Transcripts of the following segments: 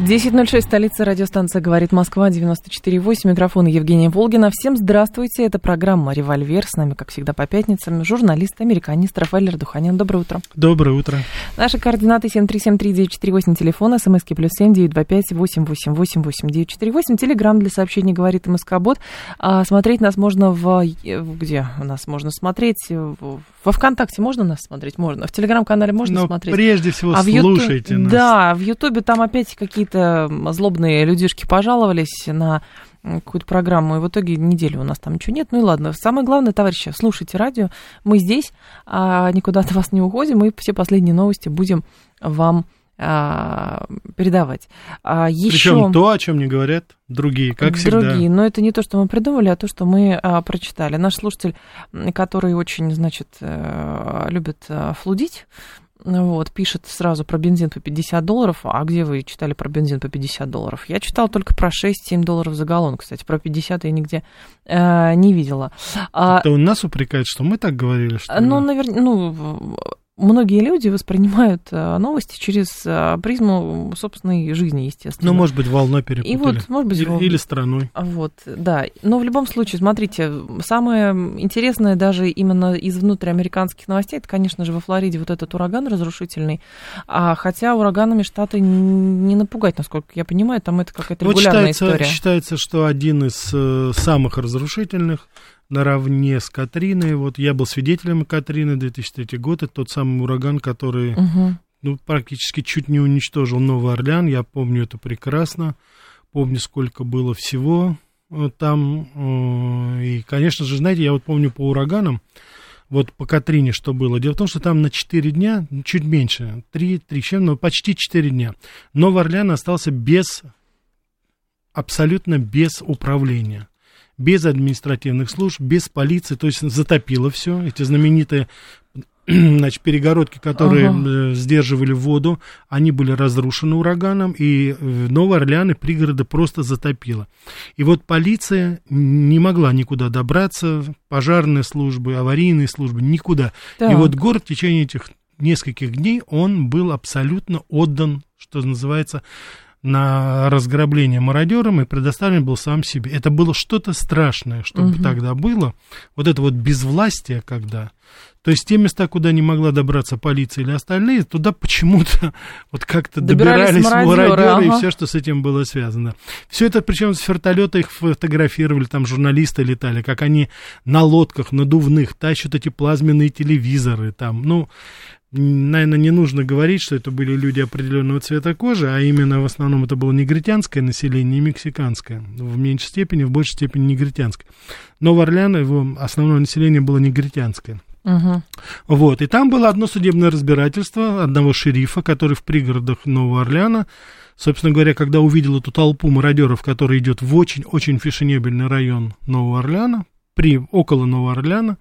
10.06, столица радиостанция «Говорит Москва», 94.8, микрофон Евгения Волгина. Всем здравствуйте, это программа «Револьвер», с нами, как всегда, по пятницам, журналист, американист Рафаэль Ардуханян. Доброе утро. Доброе утро. Наши координаты 7373948, телефон, смски плюс 7 925 888 948, телеграмм для сообщений «Говорит МСК-бот». А смотреть нас можно в... Где у нас можно смотреть? Во ВКонтакте можно нас смотреть? Можно. В Телеграм-канале можно Но смотреть? прежде всего а слушайте YouTube... нас. Да, в Ютубе там опять какие-то злобные людишки пожаловались на какую-то программу, и в итоге неделю у нас там ничего нет. Ну и ладно. Самое главное, товарищи, слушайте радио. Мы здесь, а никуда от вас не уходим, и все последние новости будем вам а, передавать. А еще... Причем то, о чем не говорят другие, как всегда. Другие, но это не то, что мы придумали, а то, что мы а, прочитали. Наш слушатель, который очень, значит, э, любит а, флудить, вот, пишет сразу про бензин по 50 долларов. А где вы читали про бензин по 50 долларов? Я читала только про 6-7 долларов за галлон, кстати. Про 50 я нигде э, не видела. Это он нас упрекает, что мы так говорили, что? Ну, наверное, ну, многие люди воспринимают э, новости через э, призму собственной жизни, естественно. Ну, может быть, волной перепутали. И вот, может быть, или, или страной. Вот, да. Но в любом случае, смотрите, самое интересное даже именно из внутриамериканских новостей, это, конечно же, во Флориде вот этот ураган разрушительный. А, хотя ураганами Штаты не напугать, насколько я понимаю, там это какая-то регулярная вот считается, история. Считается, что один из э, самых разрушительных наравне с Катриной. Вот я был свидетелем Катрины 2003 год. Это тот самый ураган, который угу. ну, практически чуть не уничтожил Новый Орлеан. Я помню это прекрасно. Помню, сколько было всего там. И, конечно же, знаете, я вот помню по ураганам, вот по Катрине что было. Дело в том, что там на 4 дня, чуть меньше, 3, 3 чем, но почти 4 дня. Новый Орлеан остался без, абсолютно без управления без административных служб, без полиции, то есть затопило все, эти знаменитые значит, перегородки, которые ага. сдерживали воду, они были разрушены ураганом, и Новый Орлеан и пригороды просто затопило. И вот полиция не могла никуда добраться, пожарные службы, аварийные службы, никуда. Так. И вот город в течение этих нескольких дней, он был абсолютно отдан, что называется, на разграбление мародерам и предоставлен был сам себе. Это было что-то страшное, что угу. тогда было. Вот это вот безвластие, когда... То есть те места, куда не могла добраться полиция или остальные, туда почему-то вот как-то добирались, добирались мародеры, мародеры ага. и все, что с этим было связано. Все это, причем с вертолета их фотографировали, там журналисты летали, как они на лодках надувных тащат эти плазменные телевизоры, там, ну, наверное, не нужно говорить, что это были люди определенного цвета кожи, а именно в основном это было негритянское население и мексиканское. В меньшей степени, в большей степени негритянское. Но в Орлеано его основное население было негритянское. Угу. Вот, и там было одно судебное разбирательство одного шерифа, который в пригородах Нового Орлеана, собственно говоря, когда увидел эту толпу мародеров, которая идет в очень-очень фешенебельный район Нового Орлеана, при, около Нового Орлеана,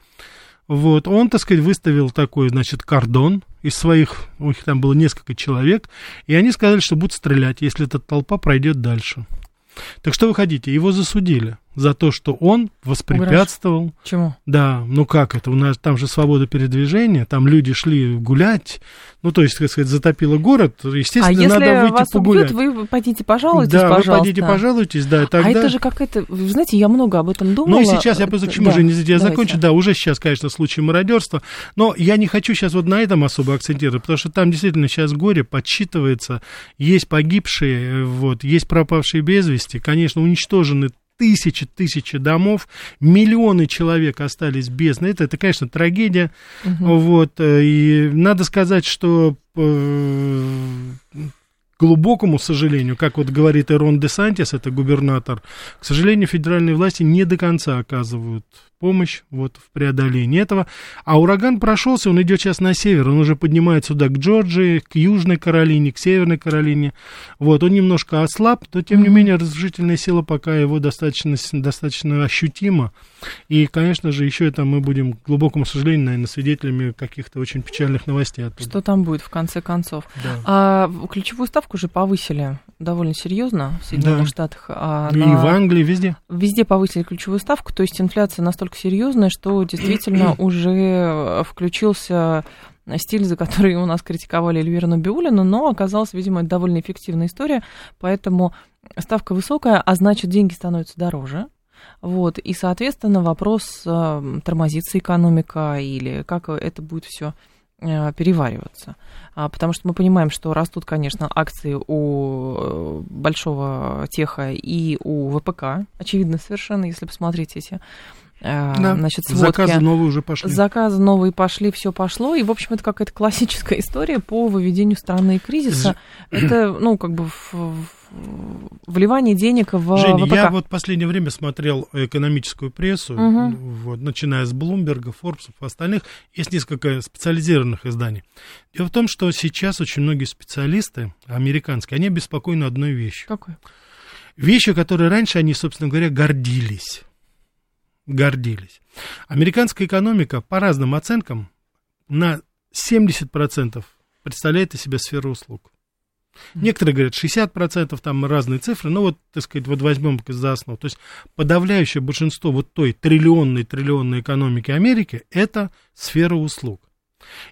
вот, он, так сказать, выставил такой, значит, кордон из своих, у них там было несколько человек, и они сказали, что будут стрелять, если эта толпа пройдет дальше. Так что вы хотите, его засудили за то, что он воспрепятствовал. Уграж. Чему? Да, ну как это, у нас там же свобода передвижения, там люди шли гулять, ну то есть, так сказать, затопило город, естественно, а если надо выйти вас погулять. Убьют, вы пойдите пожалуйтесь, да, пожалуйста. вы пойдите пожалуйтесь, да, и тогда... А это же какая-то, вы знаете, я много об этом думала. Ну и сейчас я просто к чему да, же, я давайте. закончу, да, уже сейчас, конечно, случай мародерства, но я не хочу сейчас вот на этом особо акцентировать, потому что там действительно сейчас горе подсчитывается, есть погибшие, вот, есть пропавшие без вести, конечно, уничтожены тысячи, тысячи домов, миллионы человек остались без. Это, это конечно, трагедия. Угу. Вот, и надо сказать, что глубокому сожалению, как вот говорит Ирон Десантис, это губернатор, к сожалению, федеральные власти не до конца оказывают помощь вот в преодолении этого. А ураган прошелся, он идет сейчас на север, он уже поднимается сюда к Джорджии, к Южной Каролине, к Северной Каролине. Вот, он немножко ослаб, но тем не менее разрушительная сила пока его достаточно, достаточно ощутима. И, конечно же, еще это мы будем, к глубокому сожалению, наверное, свидетелями каких-то очень печальных новостей оттуда. Что там будет в конце концов? Да. А, ключевую ставку уже повысили довольно серьезно в Соединенных да. Штатах. А, и на... в Англии, везде. Везде повысили ключевую ставку, то есть инфляция настолько серьезная, что действительно уже включился стиль, за который у нас критиковали Эльвиру Набиулину, но оказалось, видимо, это довольно эффективная история, поэтому ставка высокая, а значит, деньги становятся дороже. Вот, и, соответственно, вопрос, э, тормозится экономика или как это будет все перевариваться. А, потому что мы понимаем, что растут, конечно, акции у э, большого теха и у ВПК. Очевидно совершенно, если посмотреть эти э, да. значит, сводки. Заказы новые уже пошли. Заказы новые пошли, все пошло. И, в общем, это какая-то классическая история по выведению страны из кризиса. Это, ну, как бы в, вливание денег в Женя, ВПК. я вот в последнее время смотрел экономическую прессу, угу. вот, начиная с Блумберга, Форбсов и остальных. Есть несколько специализированных изданий. Дело в том, что сейчас очень многие специалисты американские, они беспокойны одной вещью. Какой? Вещью, которой раньше они, собственно говоря, гордились. Гордились. Американская экономика, по разным оценкам, на 70% представляет из себя сферу услуг. Некоторые говорят 60%, там разные цифры, но вот, так сказать, вот возьмем за основу. То есть подавляющее большинство вот той триллионной, триллионной экономики Америки – это сфера услуг.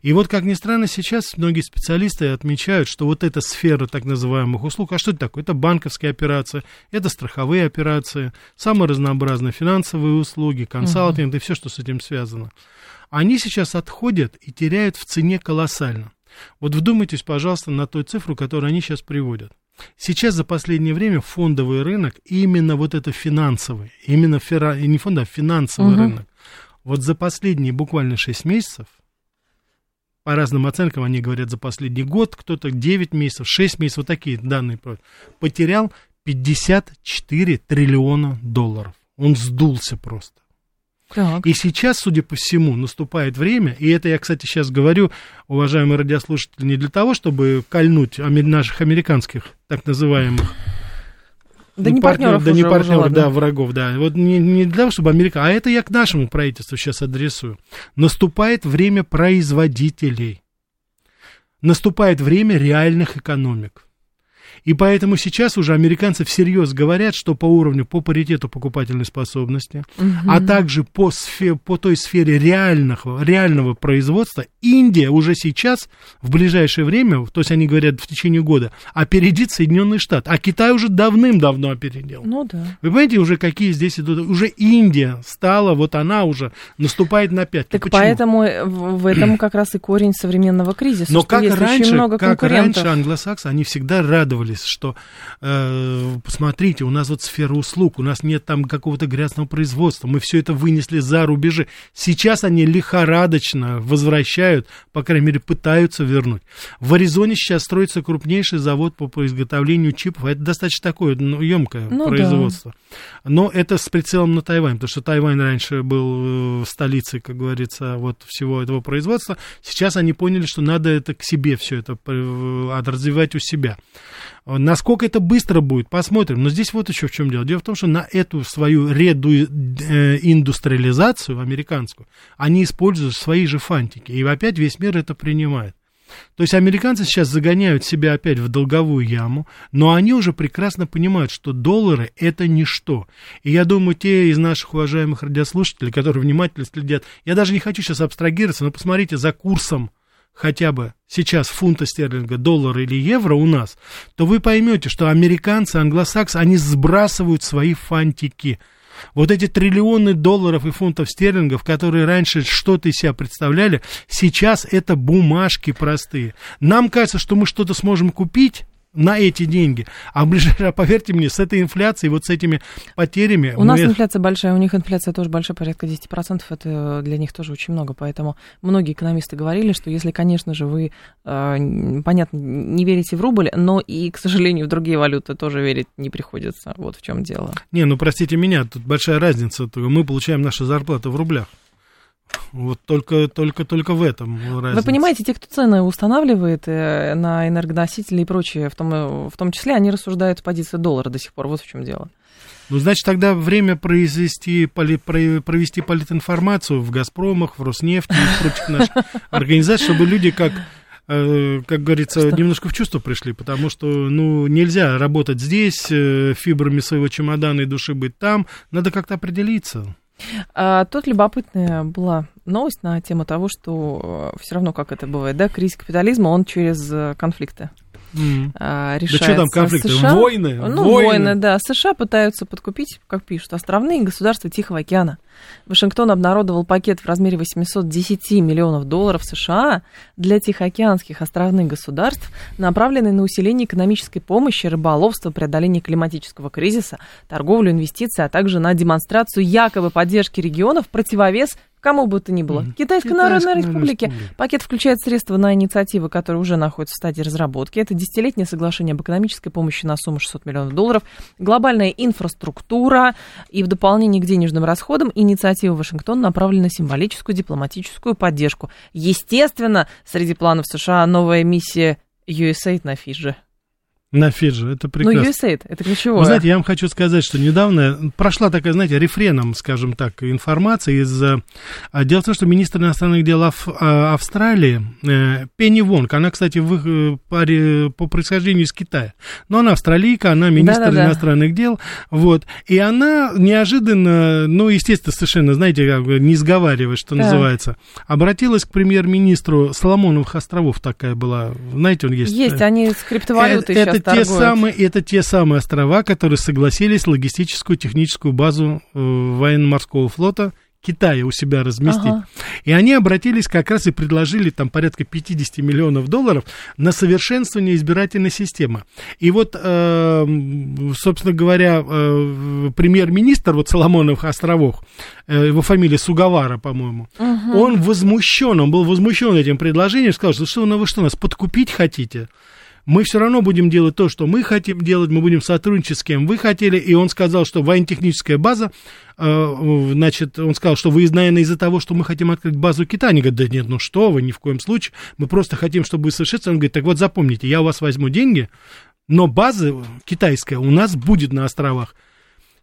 И вот, как ни странно, сейчас многие специалисты отмечают, что вот эта сфера так называемых услуг, а что это такое? Это банковские операции, это страховые операции, самые разнообразные финансовые услуги, консалтинг uh-huh. и все, что с этим связано. Они сейчас отходят и теряют в цене колоссально. Вот вдумайтесь, пожалуйста, на ту цифру, которую они сейчас приводят. Сейчас за последнее время фондовый рынок, именно вот это финансовый, именно фера, не фондовый, а финансовый угу. рынок, вот за последние буквально 6 месяцев, по разным оценкам они говорят за последний год, кто-то 9 месяцев, 6 месяцев, вот такие данные, потерял 54 триллиона долларов. Он сдулся просто. Так. И сейчас, судя по всему, наступает время, и это я, кстати, сейчас говорю, уважаемые радиослушатели, не для того, чтобы кольнуть наших американских так называемых да не партнеров, да не партнеров, уже, да, врагов, да. Вот не, не для того, чтобы Америка, а это я к нашему правительству сейчас адресую. Наступает время производителей. Наступает время реальных экономик. И поэтому сейчас уже американцы всерьез говорят, что по уровню, по паритету покупательной способности, угу. а также по, сфе, по той сфере реального, реального производства, Индия уже сейчас, в ближайшее время, то есть они говорят в течение года, опередит Соединенные Штаты. А Китай уже давным-давно опередил. Ну да. Вы понимаете уже, какие здесь идут? Уже Индия стала, вот она уже наступает на пять. Так Почему? поэтому в этом как раз и корень современного кризиса. Но как раньше, как раньше англосаксы, они всегда радовались радовались, что э, посмотрите, у нас вот сфера услуг, у нас нет там какого-то грязного производства, мы все это вынесли за рубежи. Сейчас они лихорадочно возвращают, по крайней мере, пытаются вернуть. В Аризоне сейчас строится крупнейший завод по, по изготовлению чипов. Это достаточно такое ну, емкое ну, производство. Да. Но это с прицелом на Тайвань, потому что Тайвань раньше был э, столицей, как говорится, вот всего этого производства. Сейчас они поняли, что надо это к себе все это э, развивать у себя. Насколько это быстро будет, посмотрим. Но здесь вот еще в чем дело. Дело в том, что на эту свою редуиндустриализацию американскую они используют свои же фантики. И опять весь мир это принимает. То есть американцы сейчас загоняют себя опять в долговую яму, но они уже прекрасно понимают, что доллары это ничто. И я думаю, те из наших уважаемых радиослушателей, которые внимательно следят, я даже не хочу сейчас абстрагироваться, но посмотрите за курсом хотя бы сейчас фунта стерлинга, доллара или евро у нас, то вы поймете, что американцы, англосаксы, они сбрасывают свои фантики. Вот эти триллионы долларов и фунтов стерлингов, которые раньше что-то из себя представляли, сейчас это бумажки простые. Нам кажется, что мы что-то сможем купить, на эти деньги. А ближайшее, поверьте мне, с этой инфляцией, вот с этими потерями... У мы... нас инфляция большая, у них инфляция тоже большая, порядка 10%, это для них тоже очень много, поэтому многие экономисты говорили, что если, конечно же, вы, э, понятно, не верите в рубль, но и, к сожалению, в другие валюты тоже верить не приходится, вот в чем дело. Не, ну простите меня, тут большая разница, мы получаем наши зарплаты в рублях. Вот только, только, только в этом разница. Вы понимаете, те, кто цены устанавливает э, на энергоносители и прочее, в том, э, в том числе, они рассуждают с позиции доллара до сих пор. Вот в чем дело. Ну, значит, тогда время произвести, поли, провести политинформацию в «Газпромах», в «Роснефти» и в прочих наших организаций, чтобы люди как э, как говорится, что? немножко в чувство пришли, потому что, ну, нельзя работать здесь, фибрами своего чемодана и души быть там, надо как-то определиться. А, тут любопытная была новость на тему того, что э, все равно, как это бывает, да, кризис капитализма, он через э, конфликты mm. решается. Да что там конфликты? США, войны? Ну, войны. войны, да. США пытаются подкупить, как пишут, островные государства Тихого океана. Вашингтон обнародовал пакет в размере 810 миллионов долларов США для тихоокеанских островных государств, направленный на усиление экономической помощи, рыболовства, преодоление климатического кризиса, торговлю, инвестиции, а также на демонстрацию якобы поддержки регионов противовес кому бы то ни было. Mm-hmm. Китайская, Народная Республика. Республика. Пакет включает средства на инициативы, которые уже находятся в стадии разработки. Это десятилетнее соглашение об экономической помощи на сумму 600 миллионов долларов, глобальная инфраструктура и в дополнение к денежным расходам инициатива Вашингтона направлена на символическую дипломатическую поддержку. Естественно, среди планов США новая миссия USAID на Фиджи. На Фиджи, это ну, прекрасно. Ну, USAID, это ключевое. Вы знаете, я вам хочу сказать, что недавно прошла такая, знаете, рефреном, скажем так, информация из... А, дело в том, что министр иностранных дел Ав, а, Австралии, э, Пенни Вонг, она, кстати, в, э, по, происхождению из Китая, но она австралийка, она министр Да-да-да. иностранных дел, вот, и она неожиданно, ну, естественно, совершенно, знаете, как бы не сговаривая, что да. называется, обратилась к премьер-министру Соломоновых островов, такая была, знаете, он есть. Есть, они с криптовалютой э, это те, самые, это те самые острова, которые согласились логистическую техническую базу э, военно-морского флота Китая у себя разместить. Ага. И они обратились как раз и предложили там порядка 50 миллионов долларов на совершенствование избирательной системы. И вот, э, собственно говоря, э, премьер-министр вот Соломоновых островов, э, его фамилия Сугавара, по-моему, угу. он возмущен, он был возмущен этим предложением, сказал, что, что ну, вы что, нас подкупить хотите? Мы все равно будем делать то, что мы хотим делать, мы будем сотрудничать с кем вы хотели, и он сказал, что военно-техническая база, э, значит, он сказал, что вы, наверное, из-за того, что мы хотим открыть базу Китая, они говорят, да нет, ну что вы, ни в коем случае, мы просто хотим, чтобы совершенствовали, он говорит, так вот запомните, я у вас возьму деньги, но база китайская у нас будет на островах.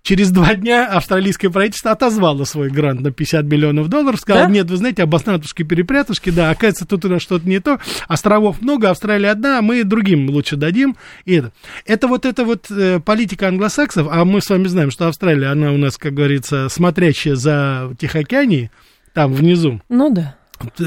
Через два дня австралийское правительство отозвало свой грант на 50 миллионов долларов, сказало, да? нет, вы знаете, обоснатушки-перепрятушки, да, оказывается, тут у нас что-то не то, островов много, Австралия одна, мы другим лучше дадим. И это. это вот эта вот э, политика англосаксов, а мы с вами знаем, что Австралия, она у нас, как говорится, смотрящая за Тихоокеанией, там внизу. Ну да.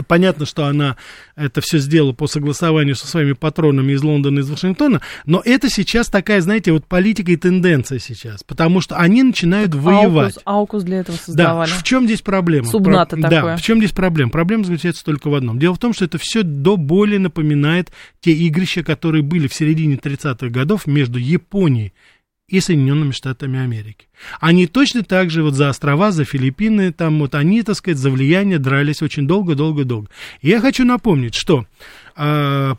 Понятно, что она это все сделала по согласованию со своими патронами из Лондона из Вашингтона, но это сейчас такая, знаете, вот политика и тенденция сейчас, потому что они начинают так воевать. Аукус, аукус для этого создавали. Да, в чем здесь проблема? Субнато Про... такое. Да, в чем здесь проблема? Проблема заключается только в одном. Дело в том, что это все до боли напоминает те игрища, которые были в середине 30-х годов между Японией и Соединенными Штатами Америки. Они точно так же вот за острова, за Филиппины, там вот они, так сказать, за влияние дрались очень долго-долго-долго. Я хочу напомнить, что э,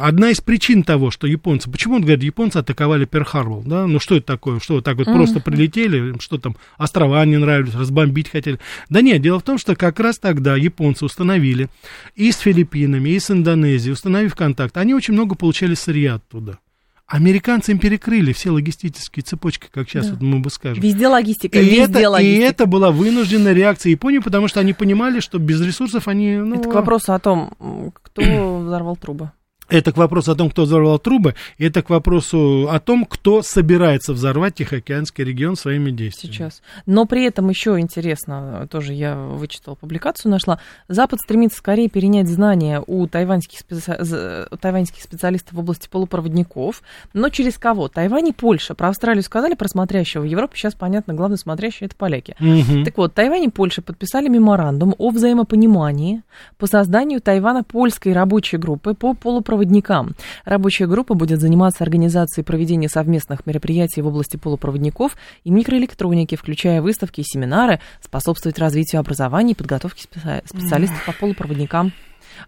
одна из причин того, что японцы, почему он говорит, японцы атаковали Перл-Харбор, да, ну что это такое, что вот так вот mm-hmm. просто прилетели, что там, острова не нравились, разбомбить хотели. Да нет, дело в том, что как раз тогда японцы установили и с Филиппинами, и с Индонезией, установив контакт, они очень много получали сырья оттуда. Американцы им перекрыли все логистические цепочки, как сейчас да. вот мы бы скажем. Везде логистика, и везде это, логистика. И это была вынужденная реакция Японии, потому что они понимали, что без ресурсов они... Ну, это к вопросу о том, кто взорвал трубы. Это к вопросу о том, кто взорвал трубы, и это к вопросу о том, кто собирается взорвать Тихоокеанский регион своими действиями. Сейчас. Но при этом еще интересно, тоже я вычитала публикацию, нашла, Запад стремится скорее перенять знания у тайваньских, специ... тайваньских специалистов в области полупроводников, но через кого? Тайвань и Польша. Про Австралию сказали, про смотрящего. В Европе сейчас, понятно, главный смотрящий это поляки. Угу. Так вот, Тайвань и Польша подписали меморандум о взаимопонимании по созданию Тайвана польской рабочей группы по полупроводникам полупроводникам. Рабочая группа будет заниматься организацией проведения совместных мероприятий в области полупроводников и микроэлектроники, включая выставки и семинары, способствовать развитию образования и подготовки специалистов по полупроводникам.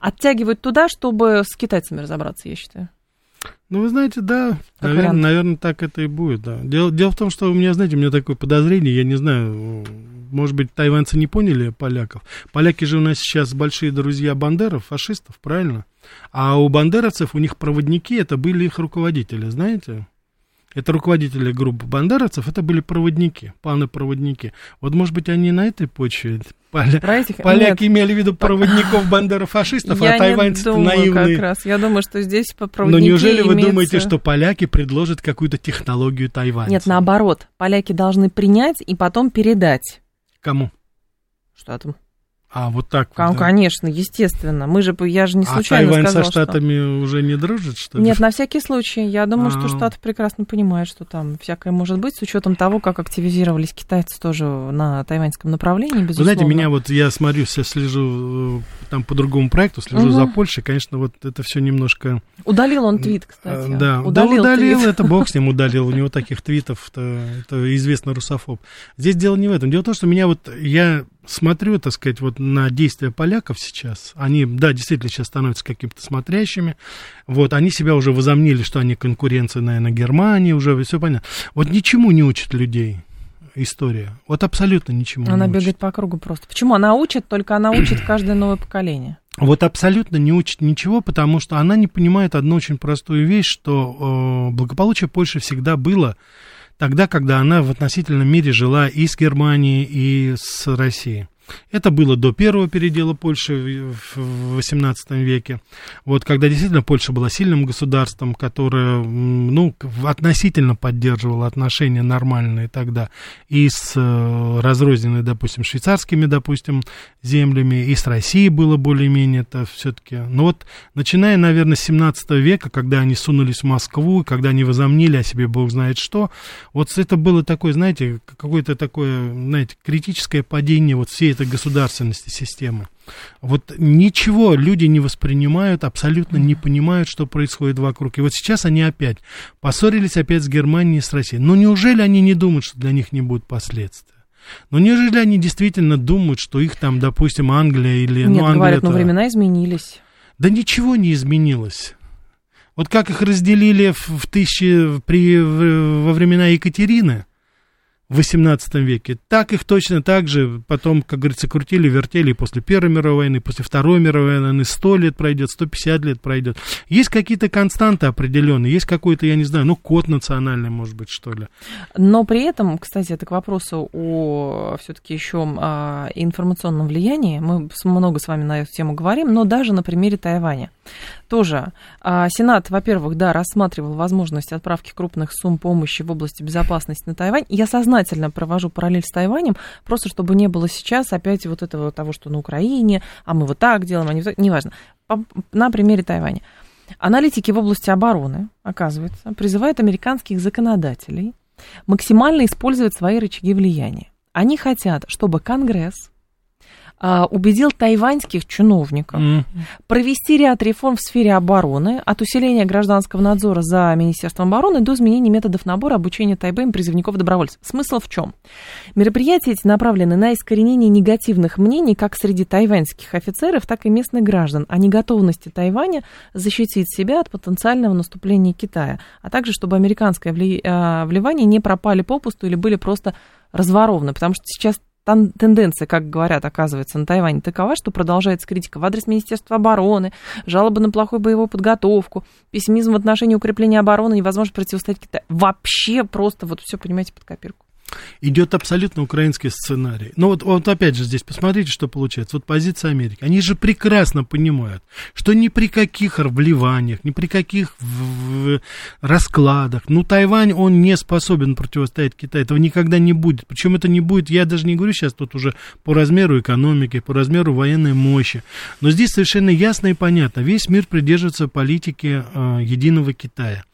Оттягивают туда, чтобы с китайцами разобраться, я считаю. Ну, вы знаете, да, наверное, наверное, так это и будет, да. Дело, дело в том, что у меня, знаете, у меня такое подозрение, я не знаю, может быть, тайваньцы не поняли поляков. Поляки же у нас сейчас большие друзья бандеров, фашистов, правильно? А у бандеровцев, у них проводники, это были их руководители, знаете? Это руководители группы бандеровцев, это были проводники, паны-проводники. Вот, может быть, они на этой почве Поля... этих... Поляки Нет. имели в виду проводников бандерофашистов, а тайваньцы наивные. как раз. Я думаю, что здесь по Но неужели имеется... вы думаете, что поляки предложат какую-то технологию тайваньцам? Нет, наоборот. Поляки должны принять и потом передать. Кому? Штатам. А, вот так вот, да. Конечно, естественно. Мы же, я же не а случайно а Тайвань сказал, со Штатами что... уже не дружит, что ли? Нет, на всякий случай. Я думаю, А-а-а. что Штаты прекрасно понимают, что там всякое может быть, с учетом того, как активизировались китайцы тоже на тайваньском направлении, безусловно. Вы знаете, меня вот, я смотрю, я слежу э, там по другому проекту, слежу угу. за Польшей, конечно, вот это все немножко... Удалил он твит, кстати. Да, удалил, да, удалил, твит. это бог с ним удалил, у него таких твитов, это известно русофоб. Здесь дело не в этом. Дело в том, что меня вот, я смотрю, так сказать, вот на действия поляков сейчас, они, да, действительно сейчас становятся какими-то смотрящими, вот, они себя уже возомнили, что они конкуренция, наверное, Германии, уже все понятно. Вот ничему не учат людей история. Вот абсолютно ничему она не бегает по кругу просто. Почему? Она учит, только она учит каждое новое поколение. Вот абсолютно не учит ничего, потому что она не понимает одну очень простую вещь, что э, благополучие Польши всегда было тогда, когда она в относительном мире жила и с Германией, и с Россией. Это было до первого передела Польши в XVIII веке. Вот когда действительно Польша была сильным государством, которое ну, относительно поддерживало отношения нормальные тогда и с э, разрозненной, допустим, швейцарскими, допустим, землями, и с Россией было более-менее это все-таки. Но вот начиная, наверное, с 17 века, когда они сунулись в Москву, когда они возомнили о себе бог знает что, вот это было такое, знаете, какое-то такое, знаете, критическое падение вот всей этой государственности системы. Вот ничего люди не воспринимают, абсолютно не понимают, что происходит вокруг. И вот сейчас они опять поссорились опять с Германией и с Россией. Но неужели они не думают, что для них не будет последствий? Но неужели они действительно думают, что их там, допустим, Англия или... Нет, ну, Англия говорят, это... но времена изменились. Да ничего не изменилось. Вот как их разделили в, в тысячи, при, в, во времена Екатерины, в XVIII веке. Так их точно так же потом, как говорится, крутили, вертели после Первой мировой войны, после Второй мировой войны, 100 лет пройдет, 150 лет пройдет. Есть какие-то константы определенные, есть какой-то, я не знаю, ну, код национальный, может быть, что ли. Но при этом, кстати, это к вопросу о все-таки еще о информационном влиянии. Мы много с вами на эту тему говорим, но даже на примере Тайваня тоже. А, Сенат, во-первых, да, рассматривал возможность отправки крупных сумм помощи в области безопасности на Тайвань. Я сознательно провожу параллель с Тайванем, просто чтобы не было сейчас опять вот этого того, что на Украине, а мы вот так делаем, а не так, неважно. На примере Тайваня. Аналитики в области обороны, оказывается, призывают американских законодателей максимально использовать свои рычаги влияния. Они хотят, чтобы Конгресс а, убедил тайваньских чиновников mm. провести ряд реформ в сфере обороны, от усиления гражданского надзора за Министерством обороны до изменения методов набора обучения тайбэем призывников-добровольцев. Смысл в чем? Мероприятия эти направлены на искоренение негативных мнений как среди тайваньских офицеров, так и местных граждан о неготовности Тайваня защитить себя от потенциального наступления Китая, а также чтобы американское а, вливание не пропали попусту или были просто разворованы, потому что сейчас тенденция, как говорят, оказывается, на Тайване такова, что продолжается критика в адрес Министерства обороны, жалобы на плохую боевую подготовку, пессимизм в отношении укрепления обороны, невозможно противостоять Китаю. Вообще просто вот все, понимаете, под копирку идет абсолютно украинский сценарий. Но вот, вот опять же здесь посмотрите, что получается. Вот позиция Америки. Они же прекрасно понимают, что ни при каких вливаниях, ни при каких в, в раскладах, ну, Тайвань, он не способен противостоять Китаю. Этого никогда не будет. Причем это не будет, я даже не говорю сейчас тут уже по размеру экономики, по размеру военной мощи. Но здесь совершенно ясно и понятно. Весь мир придерживается политики э, единого Китая.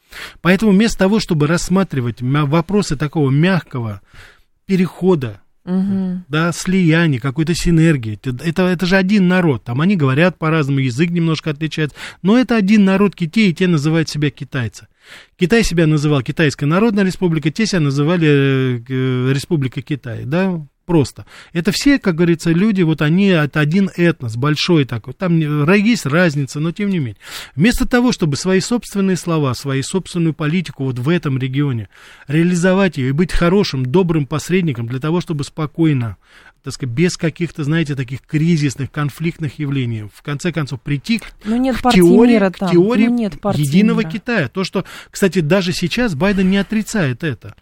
Поэтому вместо того, чтобы рассматривать вопросы такого мягкого перехода Мгм. да, слияние, какой-то синергии. Это, это, же один народ. Там они говорят по-разному, язык немножко отличается. Но это один народ, те и те называют себя китайцы. Китай себя называл Китайская Народная Республика, те себя называли э, Республика Китай, да, просто. Это все, как говорится, люди, вот они, это один этнос, большой такой, там есть разница, но тем не менее. Вместо того, чтобы свои собственные слова, свою собственную политику вот в этом регионе реализовать ее и быть хорошим, добрым посредником для того, чтобы спокойно, так сказать, без каких-то, знаете, таких кризисных, конфликтных явлений, в конце концов, прийти к Ну нет к теории, к теории ну, нет единого мира. Китая. То, что, кстати, даже сейчас Байден не отрицает это.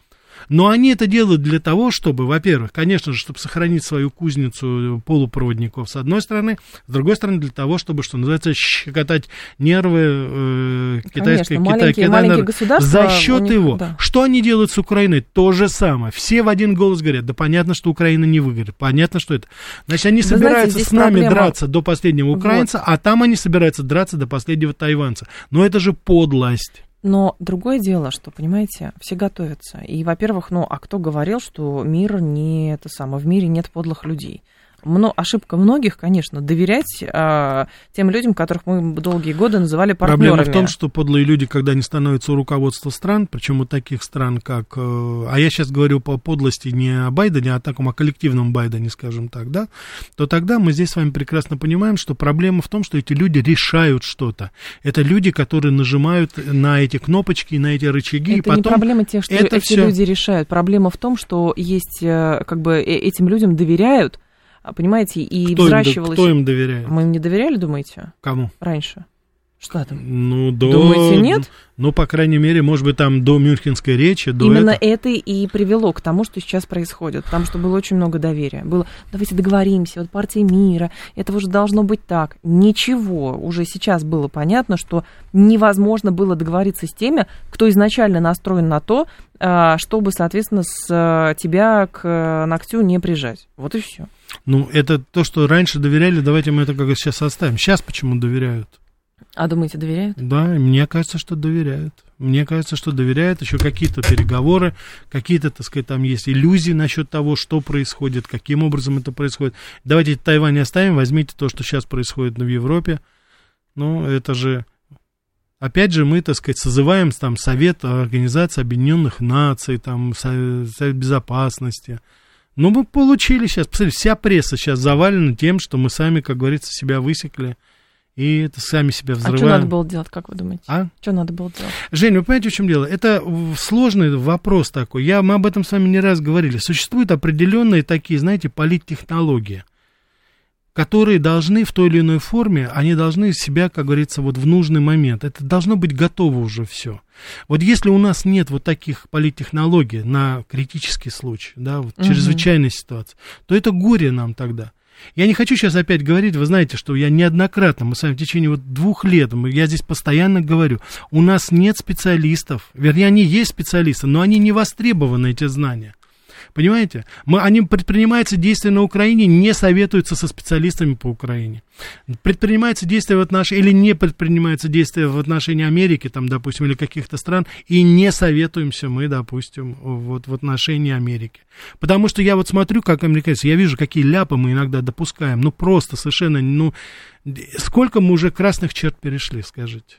Но они это делают для того, чтобы, во-первых, конечно же, чтобы сохранить свою кузницу полупроводников, с одной стороны, с другой стороны, для того, чтобы, что называется, щекотать нервы э, китайской, Конечно, Китай- маленькие государства, За счет них- его. да. Что они делают с Украиной? То же самое. Все в один голос говорят, да понятно, что Украина не выиграет. Понятно, что это. Значит, они Вы знаете, собираются здесь с нами проблема- драться до последнего украинца, а там они собираются драться до последнего тайванца. Но это же подлость. Но другое дело, что, понимаете, все готовятся. И, во-первых, ну, а кто говорил, что мир не это самое, в мире нет подлых людей? Мно, ошибка многих, конечно, доверять а, тем людям, которых мы долгие годы называли партнерами. Проблема в том, что подлые люди, когда они становятся у руководства стран, причем у таких стран, как... э, А я сейчас говорю по подлости не о Байдене, а о таком, о коллективном Байдене, скажем так, да, то тогда мы здесь с вами прекрасно понимаем, что проблема в том, что эти люди решают что-то. Это люди, которые нажимают на эти кнопочки, на эти рычаги, и Это не потом... проблема тех, что это эти всё- люди решают. Проблема в том, что есть, э, как бы, э, этим людям доверяют, понимаете, и Кто им, взращивалось... кто им доверяет? Мы им не доверяли, думаете, Кому? раньше? Что там? Ну, до... Думаете, нет? Ну, по крайней мере, может быть, там до Мюнхенской речи, до Именно этого. это и привело к тому, что сейчас происходит, потому что было очень много доверия. Было, давайте договоримся, вот партия мира, это уже должно быть так. Ничего, уже сейчас было понятно, что невозможно было договориться с теми, кто изначально настроен на то, а, чтобы, соответственно, с а, тебя к э, ногтю не прижать. Вот и все. Ну, это то, что раньше доверяли, давайте мы это как бы сейчас оставим. Сейчас почему доверяют? А думаете, доверяют? Да, мне кажется, что доверяют. Мне кажется, что доверяют. Еще какие-то переговоры, какие-то, так сказать, там есть иллюзии насчет того, что происходит, каким образом это происходит. Давайте Тайвань оставим, возьмите то, что сейчас происходит в Европе. Ну, это же... Опять же, мы, так сказать, созываем там Совет Организации Объединенных Наций, там Со- Совет Безопасности. Ну, мы получили сейчас, посмотрите, вся пресса сейчас завалена тем, что мы сами, как говорится, себя высекли, и это сами себя А взрываем. что надо было делать, как вы думаете? А? Что надо было делать? Жень, вы понимаете, в чем дело? Это сложный вопрос такой. Я, мы об этом с вами не раз говорили. Существуют определенные такие, знаете, политтехнологии, которые должны в той или иной форме, они должны себя, как говорится, вот в нужный момент. Это должно быть готово уже все. Вот если у нас нет вот таких политтехнологий на критический случай, да, вот Мгм. чрезвычайной ситуации, то это горе нам тогда. Я не хочу сейчас опять говорить, вы знаете, что я неоднократно, мы с вами в течение вот двух лет, мы- я здесь постоянно говорю, у нас нет специалистов, вернее, они есть специалисты, но они не востребованы, эти знания. Понимаете? Мы, они предпринимаются действия на Украине, не советуются со специалистами по Украине. Предпринимаются действия в отношении, или не предпринимаются действия в отношении Америки, там, допустим, или каких-то стран, и не советуемся мы, допустим, вот в отношении Америки. Потому что я вот смотрю, как американцы, я вижу, какие ляпы мы иногда допускаем, ну просто совершенно, ну, сколько мы уже красных черт перешли, скажите?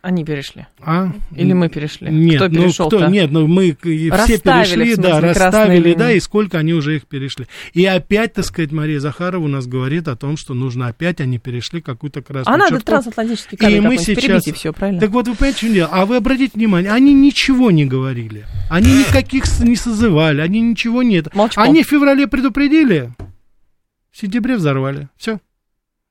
Они перешли. А? Или мы перешли? Нет, Кто ну перешел-то? кто, нет, ну мы к- и все Расставили, перешли, смысле, да, расставили, линии. да, и сколько они уже их перешли. И опять, так сказать, Мария Захарова у нас говорит о том, что нужно опять, они перешли какую-то красную А надо черту. трансатлантический кабель И мы сейчас- все, правильно? Так вот, вы понимаете, в чем дело? А вы обратите внимание, они ничего не говорили. Они никаких не созывали, они ничего не... это. Молчком. Они в феврале предупредили, в сентябре взорвали. Все.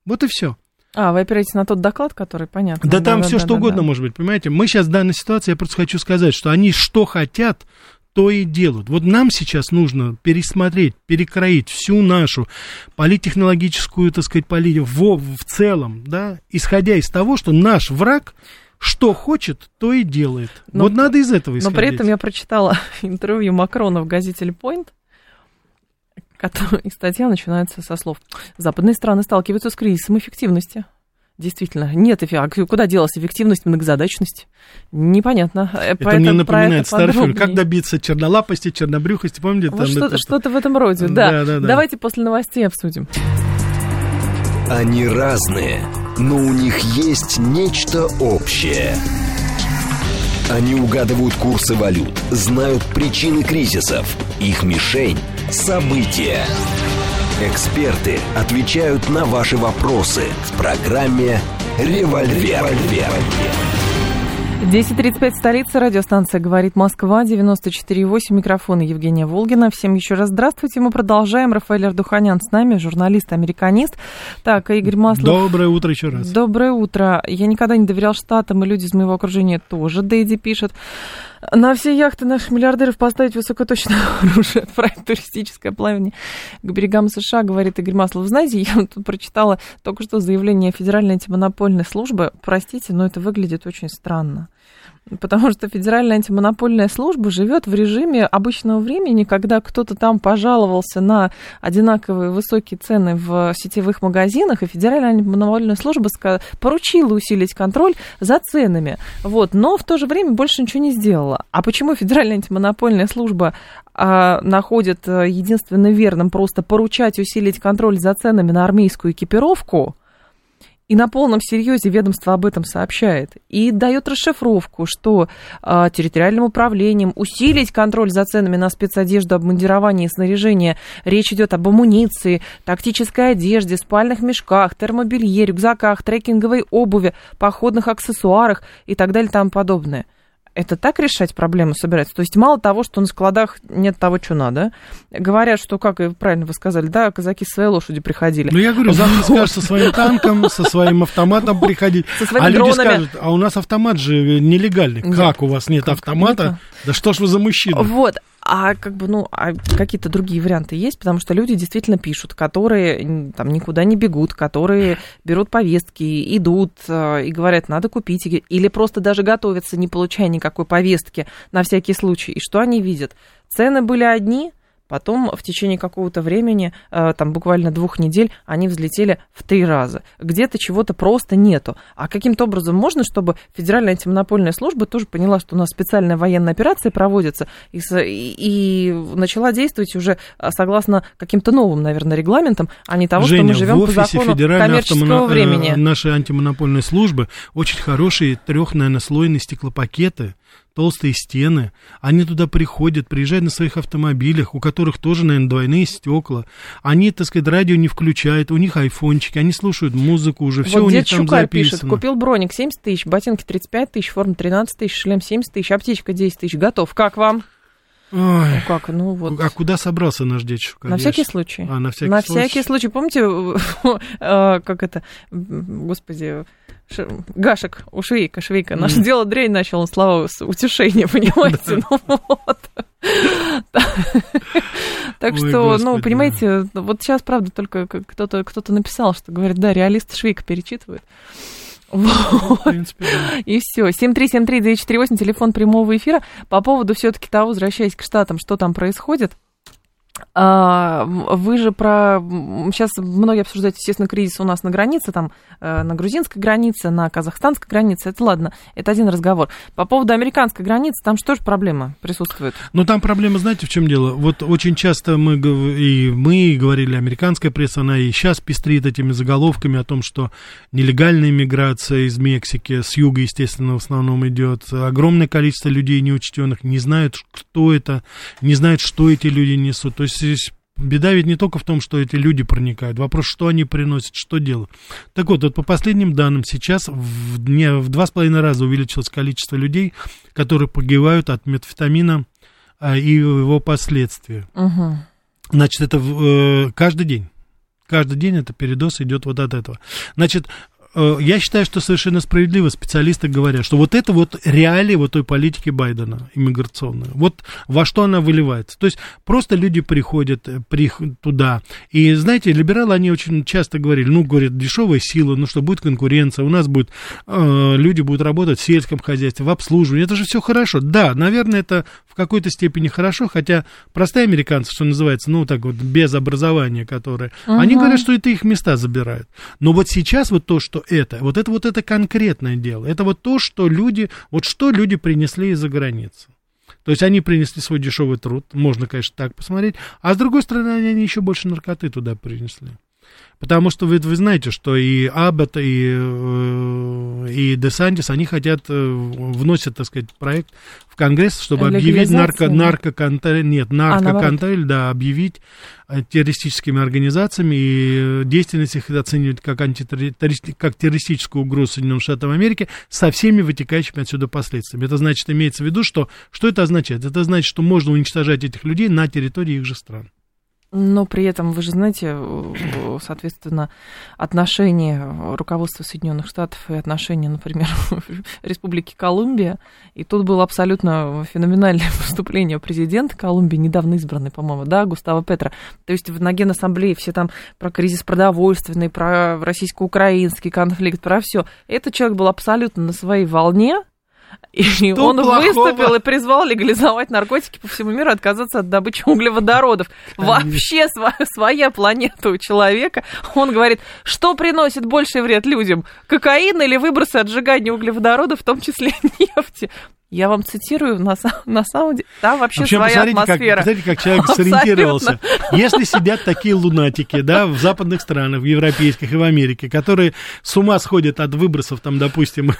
Вот и все. А, вы опираетесь на тот доклад, который понятно. Да, там все да, что да, угодно да. может быть, понимаете? Мы сейчас в данной ситуации, я просто хочу сказать, что они что хотят, то и делают. Вот нам сейчас нужно пересмотреть, перекроить всю нашу политтехнологическую, так сказать, политику в, в целом, да, исходя из того, что наш враг что хочет, то и делает. Но- вот надо из этого Но исходить. при этом я прочитала интервью Макрона в газете который- и статья начинается со слов «Западные страны сталкиваются с кризисом эффективности. Действительно, нет эффекта. Куда делась эффективность, многозадачность? Непонятно. Э, это Поэтому, мне напоминает старый фильм. Как добиться чернолапости, чернобрюхости, помните? Вот что-то, это... что-то в этом роде, да. Да, да, да. Давайте после новостей обсудим. Они разные, но у них есть нечто общее. Они угадывают курсы валют, знают причины кризисов. Их мишень – события. Эксперты отвечают на ваши вопросы в программе «Револьвер». 10.35, столица, радиостанция «Говорит Москва», 94.8, микрофон Евгения Волгина. Всем еще раз здравствуйте. Мы продолжаем. Рафаэль Ардуханян с нами, журналист-американист. Так, Игорь Маслов. Доброе утро еще раз. Доброе утро. Я никогда не доверял Штатам, и люди из моего окружения тоже, Дэйди пишет. На все яхты наших миллиардеров поставить высокоточное оружие, отправить туристическое плавание к берегам США, говорит Игорь Маслов. Знаете, я тут прочитала только что заявление Федеральной антимонопольной службы. Простите, но это выглядит очень странно. Потому что Федеральная антимонопольная служба живет в режиме обычного времени, когда кто-то там пожаловался на одинаковые высокие цены в сетевых магазинах, и Федеральная антимонопольная служба поручила усилить контроль за ценами. Вот, но в то же время больше ничего не сделала. А почему Федеральная антимонопольная служба а, находит э, единственно верным просто поручать усилить контроль за ценами на армейскую экипировку – и на полном серьезе ведомство об этом сообщает и дает расшифровку, что э, территориальным управлением усилить контроль за ценами на спецодежду, обмундирование и снаряжение. Речь идет об амуниции, тактической одежде, спальных мешках, термобелье, рюкзаках, трекинговой обуви, походных аксессуарах и так далее и тому подобное это так решать проблему собирается? То есть мало того, что на складах нет того, что надо, говорят, что, как правильно вы сказали, да, казаки с своей лошади приходили. Ну, я говорю, завтра скажешь со своим танком, со своим автоматом приходить. А люди скажут, а у нас автомат же нелегальный. Как у вас нет автомата? Да что ж вы за мужчина? Вот. А как бы, ну, а какие-то другие варианты есть, потому что люди действительно пишут, которые там никуда не бегут, которые берут повестки, идут э, и говорят, надо купить, или просто даже готовятся, не получая никакой повестки на всякий случай. И что они видят? Цены были одни, Потом в течение какого-то времени, э, там буквально двух недель, они взлетели в три раза. Где-то чего-то просто нету. А каким-то образом можно, чтобы Федеральная антимонопольная служба тоже поняла, что у нас специальная военная операция проводится, и, и начала действовать уже э, согласно каким-то новым, наверное, регламентам, а не того, Женя, что мы живем по закону коммерческого. Э, времени. Нашей антимонопольной службы очень хорошие трех, наверное, слойные стеклопакеты, толстые стены. Они туда приходят, приезжают на своих автомобилях, у которых тоже, наверное, двойные стекла. Они, так сказать, радио не включают, у них айфончики, они слушают музыку уже, все вот у них там Щукарь записано. пишет, купил броник 70 тысяч, ботинки 35 тысяч, форма 13 тысяч, шлем 70 тысяч, аптечка 10 тысяч, готов. Как вам? Ой, ну как, ну вот. А куда собрался наш дедушка? На всякий случай. А, на всякий на случай. всякий случай. Помните, э, как это, господи, Гашек у Швейка, Швейка. Наше дело дрянь начал, слова утешения, понимаете? Ну вот. Так что, ну, понимаете, вот сейчас, правда, только кто-то кто-то написал, что говорит, да, реалист Швейка перечитывает. Вот. принципе, да. И все. 7373948, телефон прямого эфира. По поводу все-таки того, возвращаясь к штатам, что там происходит. А, вы же про... Сейчас многие обсуждают, естественно, кризис у нас на границе, там, э, на грузинской границе, на казахстанской границе. Это ладно, это один разговор. По поводу американской границы, там что же проблема присутствует? Ну, там проблема, знаете, в чем дело? Вот очень часто мы, и мы говорили, американская пресса, она и сейчас пестрит этими заголовками о том, что нелегальная иммиграция из Мексики, с юга, естественно, в основном идет. Огромное количество людей неучтенных не знают, кто это, не знают, что эти люди несут. То есть беда ведь не только в том, что эти люди проникают. Вопрос, что они приносят, что делают. Так вот, вот по последним данным, сейчас в, дне, в два с половиной раза увеличилось количество людей, которые погибают от метафетамина а, и его последствия. Угу. Значит, это э, каждый день. Каждый день это передоз идет вот от этого. Значит, я считаю, что совершенно справедливо специалисты говорят, что вот это вот реалии вот той политики Байдена иммиграционной. Вот во что она выливается. То есть просто люди приходят э, при, туда. И знаете, либералы, они очень часто говорили, ну, говорят, дешевая сила, ну что, будет конкуренция, у нас будет, э, люди будут работать в сельском хозяйстве, в обслуживании. Это же все хорошо. Да, наверное, это в какой-то степени хорошо, хотя простые американцы, что называется, ну, так вот, без образования, которые, угу. они говорят, что это их места забирают. Но вот сейчас вот то, что это. Вот это вот это конкретное дело. Это вот то, что люди, вот что люди принесли из-за границы. То есть они принесли свой дешевый труд, можно, конечно, так посмотреть, а с другой стороны, они еще больше наркоты туда принесли. Потому что вы, вы знаете, что и Аббат, и, э, и Десантис, они хотят, э, вносят, так сказать, проект в Конгресс, чтобы объявить нарко, наркоконтроль, нет, наркоконтроль, а, да, объявить э, террористическими организациями и деятельность их оценивать как, антитеррористи, как террористическую угрозу Соединенным Штатам Америки со всеми вытекающими отсюда последствиями. Это значит, имеется в виду, что, что это означает? Это значит, что можно уничтожать этих людей на территории их же стран. Но при этом, вы же знаете, соответственно, отношения руководства Соединенных Штатов и отношения, например, Республики Колумбия. И тут было абсолютно феноменальное выступление президента Колумбии, недавно избранный, по-моему, да, Густаво Петра. То есть на Генассамблее все там про кризис продовольственный, про российско-украинский конфликт, про все. Этот человек был абсолютно на своей волне, и Что он плохого? выступил и призвал легализовать наркотики по всему миру, отказаться от добычи углеводородов. Вообще своя, своя планета у человека. Он говорит, что приносит больший вред людям? Кокаин или выбросы отжигания углеводородов, в том числе нефти? Я вам цитирую, на, на самом деле, там вообще Причем, своя атмосфера. Как, посмотрите, как человек сориентировался. Если сидят такие лунатики, да, в западных странах, в европейских и в Америке, которые с ума сходят от выбросов, там, допустим,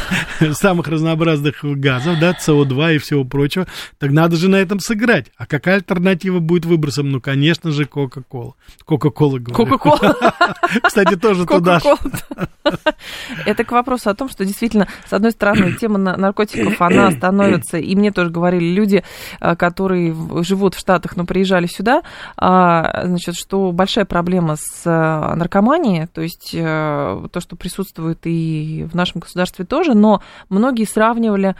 самых разнообразных газов, да, СО2 и всего прочего, так надо же на этом сыграть. А какая альтернатива будет выбросам? Ну, конечно же, Кока-Кола. Кока-Кола, говорю. Кока-Кола. Кстати, тоже туда Это к вопросу о том, что действительно, с одной стороны, тема наркотиков, она становится, и мне тоже говорили люди, э, которые живут в Штатах, но приезжали сюда, а, значит, что большая проблема с э, наркоманией, то есть э, то, что присутствует и в нашем государстве тоже, но многие сравнивали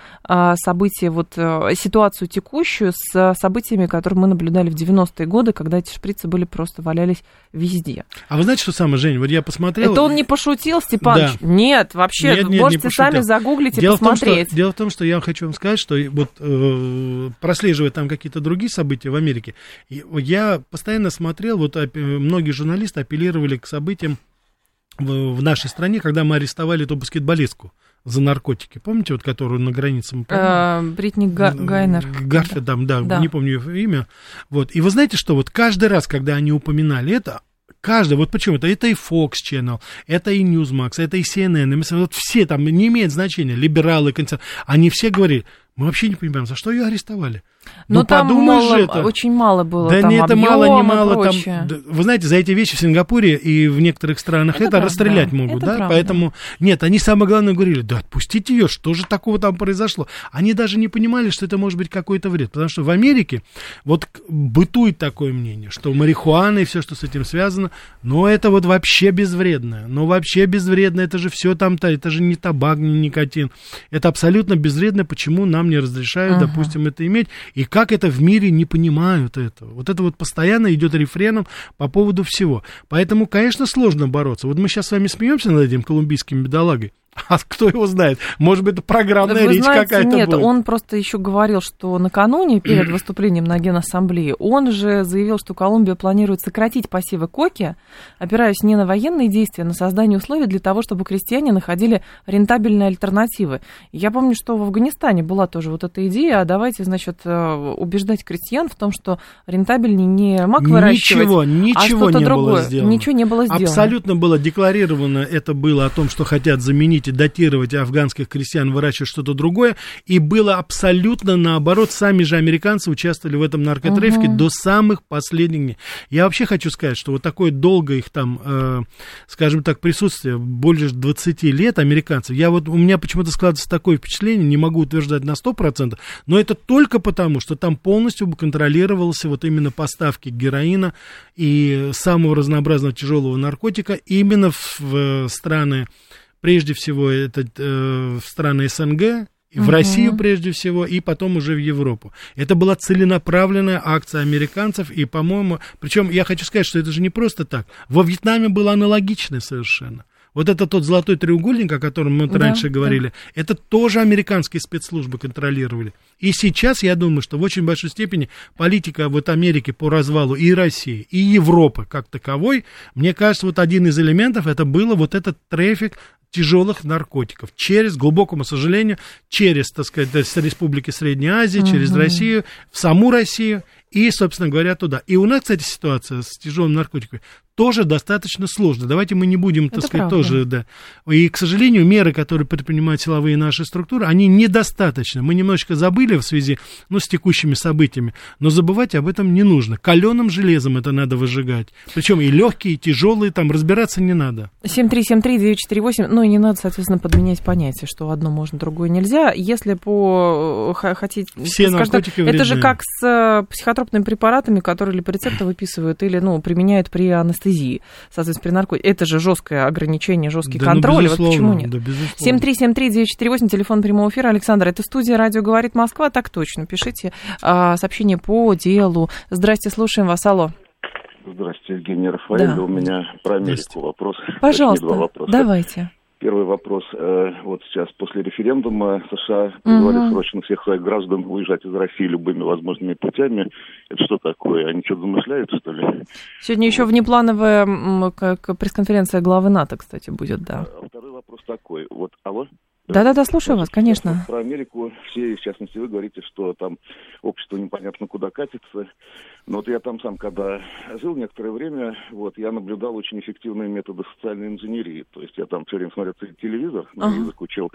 события, вот ситуацию текущую с событиями, которые мы наблюдали в 90-е годы, когда эти шприцы были просто валялись везде. А вы знаете, что самое, Жень, вот я посмотрел... Это он не пошутил, Степанович? Да. Нет, вообще, нет, нет, можете сами загуглить дело и посмотреть. Том, что, дело в том, что я хочу вам сказать, что вот э, прослеживая там какие-то другие события в Америке, я постоянно смотрел, вот многие журналисты апеллировали к событиям в, в нашей стране, когда мы арестовали эту баскетболистку за наркотики. Помните, вот которую на границе мы а, Бритни Га- Гайнер. Гарфи, там, да, да, не помню ее имя. Вот. И вы знаете, что вот каждый раз, когда они упоминали это, каждый, вот почему это, это и Fox Channel, это и Newsmax, это и CNN, и вот все там, не имеет значения, либералы, консерваторы, они все говорили, мы вообще не понимаем, за что ее арестовали. Но ну, там мало, же это. очень мало было. Да там не это мало, не мало. Там, да, вы знаете, за эти вещи в Сингапуре и в некоторых странах это, это правда, расстрелять могут, да? Правда. Поэтому нет, они самое главное говорили, да отпустите ее, что же такого там произошло? Они даже не понимали, что это может быть какой-то вред, потому что в Америке вот бытует такое мнение, что марихуана и все, что с этим связано, но это вот вообще безвредно, но вообще безвредно, это же все там-то, это же не табак, не никотин, это абсолютно безвредно, почему нам не разрешают, uh-huh. допустим, это иметь? И как это в мире не понимают этого? Вот это вот постоянно идет рефреном по поводу всего. Поэтому, конечно, сложно бороться. Вот мы сейчас с вами смеемся над этим колумбийским бедолагой, а кто его знает? Может быть, это программная Вы речь какая-то Нет, будет. он просто еще говорил, что накануне, перед выступлением на Генассамблее, он же заявил, что Колумбия планирует сократить пассивы коки, опираясь не на военные действия, а на создание условий для того, чтобы крестьяне находили рентабельные альтернативы. Я помню, что в Афганистане была тоже вот эта идея, а давайте, значит, э, убеждать крестьян в том, что рентабельнее не мак выращивать, ничего, ничего а не другое. было сделано. Ничего не было сделано. Абсолютно было декларировано, это было о том, что хотят заменить извините, датировать афганских крестьян, выращивать что-то другое. И было абсолютно наоборот. Сами же американцы участвовали в этом наркотрафике угу. до самых последних дней. Я вообще хочу сказать, что вот такое долгое их там, э, скажем так, присутствие, больше 20 лет американцев, я вот, у меня почему-то складывается такое впечатление, не могу утверждать на 100%, но это только потому, что там полностью бы контролировался вот именно поставки героина и самого разнообразного тяжелого наркотика именно в, в страны прежде всего это э, в страны СНГ, в угу. Россию прежде всего, и потом уже в Европу. Это была целенаправленная акция американцев, и, по-моему, причем я хочу сказать, что это же не просто так. Во Вьетнаме было аналогичное совершенно. Вот это тот золотой треугольник, о котором мы Да, раньше да. говорили, это тоже американские спецслужбы контролировали. И сейчас я думаю, что в очень большой степени политика вот Америки по развалу и России, и Европы как таковой, мне кажется, вот один из элементов это было вот этот трафик тяжелых наркотиков через, к глубокому сожалению, через, так сказать, с Республики Средней Азии, через Мгм. Россию, в саму Россию и, собственно говоря, туда. И у нас, кстати, ситуация с тяжелыми наркотиками тоже достаточно сложная. Давайте мы не будем, так Это сказать, правда. тоже, да. И, к сожалению, меры, которые предпринимают силовые наши структуры, они недостаточны. Мы немножечко забыли в связи, ну, с текущими событиями, но забывать об этом не нужно. Каленым железом это надо выжигать. Причем и легкие, и тяжелые, там разбираться не надо. 7373948, ну и не надо, соответственно, подменять понятие, что одно можно, другое нельзя. Если по э, хотите... Все скажем наркотики Это же вредны. как с э, психотропными препаратами, которые или по рецепту выписывают, или, ну, применяют при анестезии, соответственно, при наркотике. Это же жесткое ограничение, жесткий Да, ну, контроль. вот безусловно, почему нет? да, безусловно. 7373948, телефон прямого эфира. Александр, это студия «Радио говорит Москва». Так точно. Пишите а, сообщение по делу. Здрасте, слушаем вас. Алло. Здравствуйте, Евгений Рафаэль. Да. У меня про Здрасте. Америку вопрос. Пожалуйста, Точнее, два вопроса. давайте. Первый вопрос. э, Вот сейчас после референдума США призвали Мгм. срочно всех своих граждан уезжать из России любыми возможными путями. Это что такое? Они что-то замышляют, что ли? Сегодня еще внеплановая как пресс-конференция главы НАТО, кстати, будет, да. А второй вопрос такой. Вот, алло? Да-да-да, слушаю вас, конечно. Про Америку все, в частности, вы говорите, что там общество непонятно куда катится. Но вот я там сам, когда жил некоторое время, вот, я наблюдал очень эффективные методы социальной инженерии. То есть я там все время смотрел телевизор, на Ага. язык учил.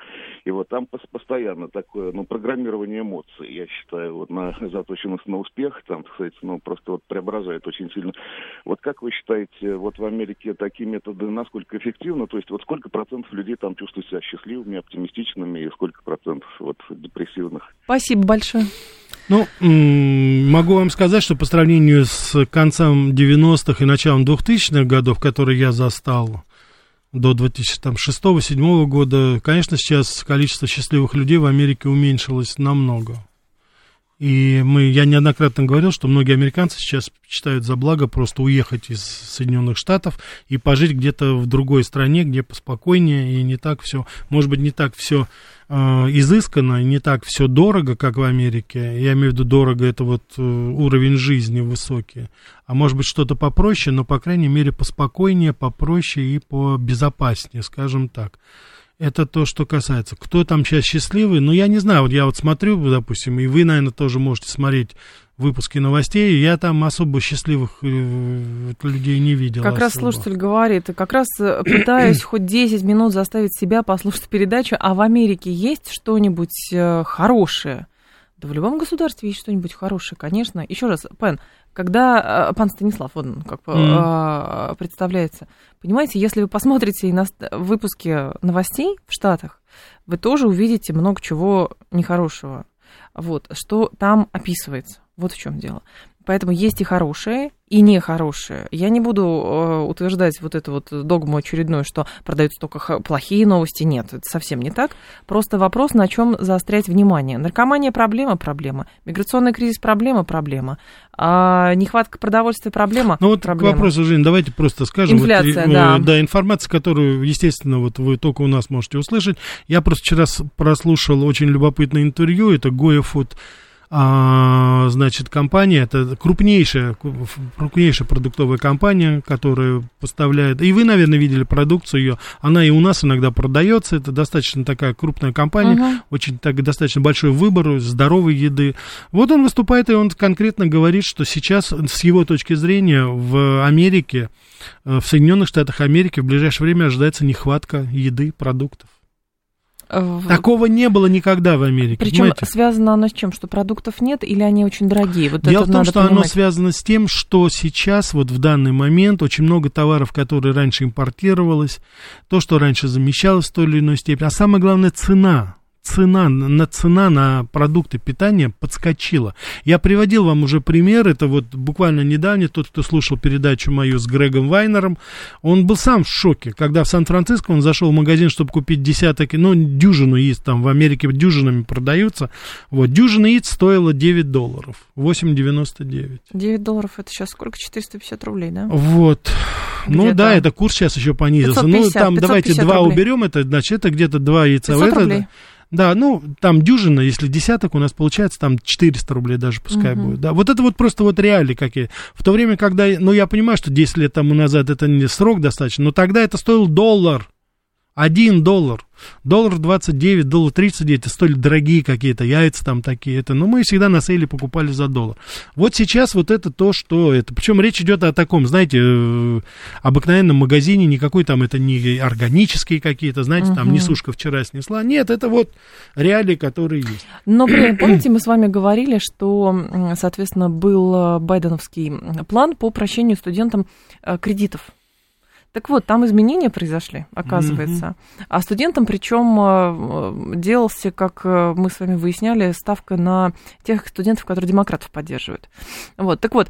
И вот там пос- постоянно такое, ну, программирование эмоций, я считаю, вот на заточенность на успех, там, сказать, ну, просто вот преображает очень сильно. Вот как вы считаете, вот в Америке такие методы насколько эффективны? То есть вот сколько процентов людей там чувствуют себя счастливыми, оптимистичными, и сколько процентов вот депрессивных? Спасибо большое. Ну, могу вам сказать, что по сравнению с концом 90-х и началом 2000-х годов, которые я застал до 2006-2007 года, конечно, сейчас количество счастливых людей в Америке уменьшилось намного. И мы, я неоднократно говорил, что многие американцы сейчас считают за благо просто уехать из Соединенных Штатов и пожить где-то в другой стране, где поспокойнее и не так все, может быть, не так все э, изысканно, не так все дорого, как в Америке. Я имею в виду дорого, это вот э, уровень жизни высокий. А может быть, что-то попроще, но, по крайней мере, поспокойнее, попроще и побезопаснее, скажем так. Это то, что касается. Кто там сейчас счастливый? Ну, я не знаю. Вот я вот смотрю, допустим, и вы, наверное, тоже можете смотреть выпуски новостей. и Я там особо счастливых э, людей не видел. Как раз особо. слушатель говорит, как раз э, пытаюсь хоть 10 минут заставить себя послушать передачу, а в Америке есть что-нибудь э, хорошее? Да в любом государстве есть что-нибудь хорошее, конечно. Еще раз, Пен, когда э, пан Станислав, он как бы Мгм. э, представляется, понимаете, если вы посмотрите ино- выпуски новостей в Штатах, вы тоже увидите много чего нехорошего. Вот, что там описывается. Вот в чем дело. Поэтому есть и хорошие, и нехорошие. Я не буду э, утверждать вот эту вот догму очередную, что продаются только плохие новости. Нет, это совсем не так. Просто вопрос, на чем заострять внимание. Наркомания проблема, проблема. Миграционный кризис проблема, проблема. А нехватка продовольствия проблема, Ну вот проблема. к вопросу, Жень, давайте просто скажем. Инфляция, вот, э, да. Да, информация, которую, естественно, вот вы только у нас можете услышать. Я просто вчера прослушал очень любопытное интервью. Это Гоя Фуд, а, значит, компания, это крупнейшая, крупнейшая продуктовая компания, которая поставляет, и вы, наверное, видели продукцию ее, она и у нас иногда продается, это достаточно такая крупная компания, Мгм. очень так, достаточно большой выбор здоровой еды. Вот он выступает, и он конкретно говорит, что сейчас, с его точки зрения, в Америке, э, в Соединенных Штатах Америки в ближайшее время ожидается нехватка еды, продуктов. Такого не было никогда в Америке, Причем понимаете? связано оно с чем? Что продуктов нет или они очень дорогие? Вот Дело в том, что оно понимать. связано с тем, что сейчас, вот в данный момент, очень много товаров, которые раньше импортировалось, то, что раньше замещалось в той или иной степени, а самое главное, цена. Цена на, цена на продукты питания подскочила. Я приводил вам уже пример, это вот буквально недавно, тот, кто слушал передачу мою с Грегом Вайнером, он был сам в шоке, когда в Сан-Франциско он зашел в магазин, чтобы купить десяток, ну, дюжину яиц, там в Америке дюжинами продаются, вот, дюжина яиц стоила 9 долларов, 8,99. 9 долларов это сейчас сколько? 450 рублей, да? Вот. Ну да, это курс сейчас еще понизился. 550, ну, там давайте два рублей. уберем, это значит, это где-то два яйца. 500 это, рублей. Да, ну, там дюжина, если десяток у нас получается, там 400 рублей даже пускай Мгм. будет. Да, вот это вот просто вот реалии какие. В то время, когда, ну, я понимаю, что 10 лет тому назад это не срок достаточно, но тогда это стоил доллар. Один доллар. Доллар 29, доллар 39, это столь дорогие какие-то яйца там такие. Это, но мы всегда на сейле покупали за доллар. Вот сейчас вот это то, что это. Причем речь идет о таком, знаете, э, обыкновенном магазине, никакой там это не органические какие-то, знаете, там Мгм. несушка вчера снесла. Нет, это вот реалии, которые есть. Но этом, помните, мы с вами говорили, что, соответственно, был э, байденовский план по прощению студентам э, кредитов. Так вот, там изменения произошли, оказывается. А студентам, причем, делался, как э, мы с вами выясняли, ставка на тех студентов, которые демократов поддерживают. Вот, так вот,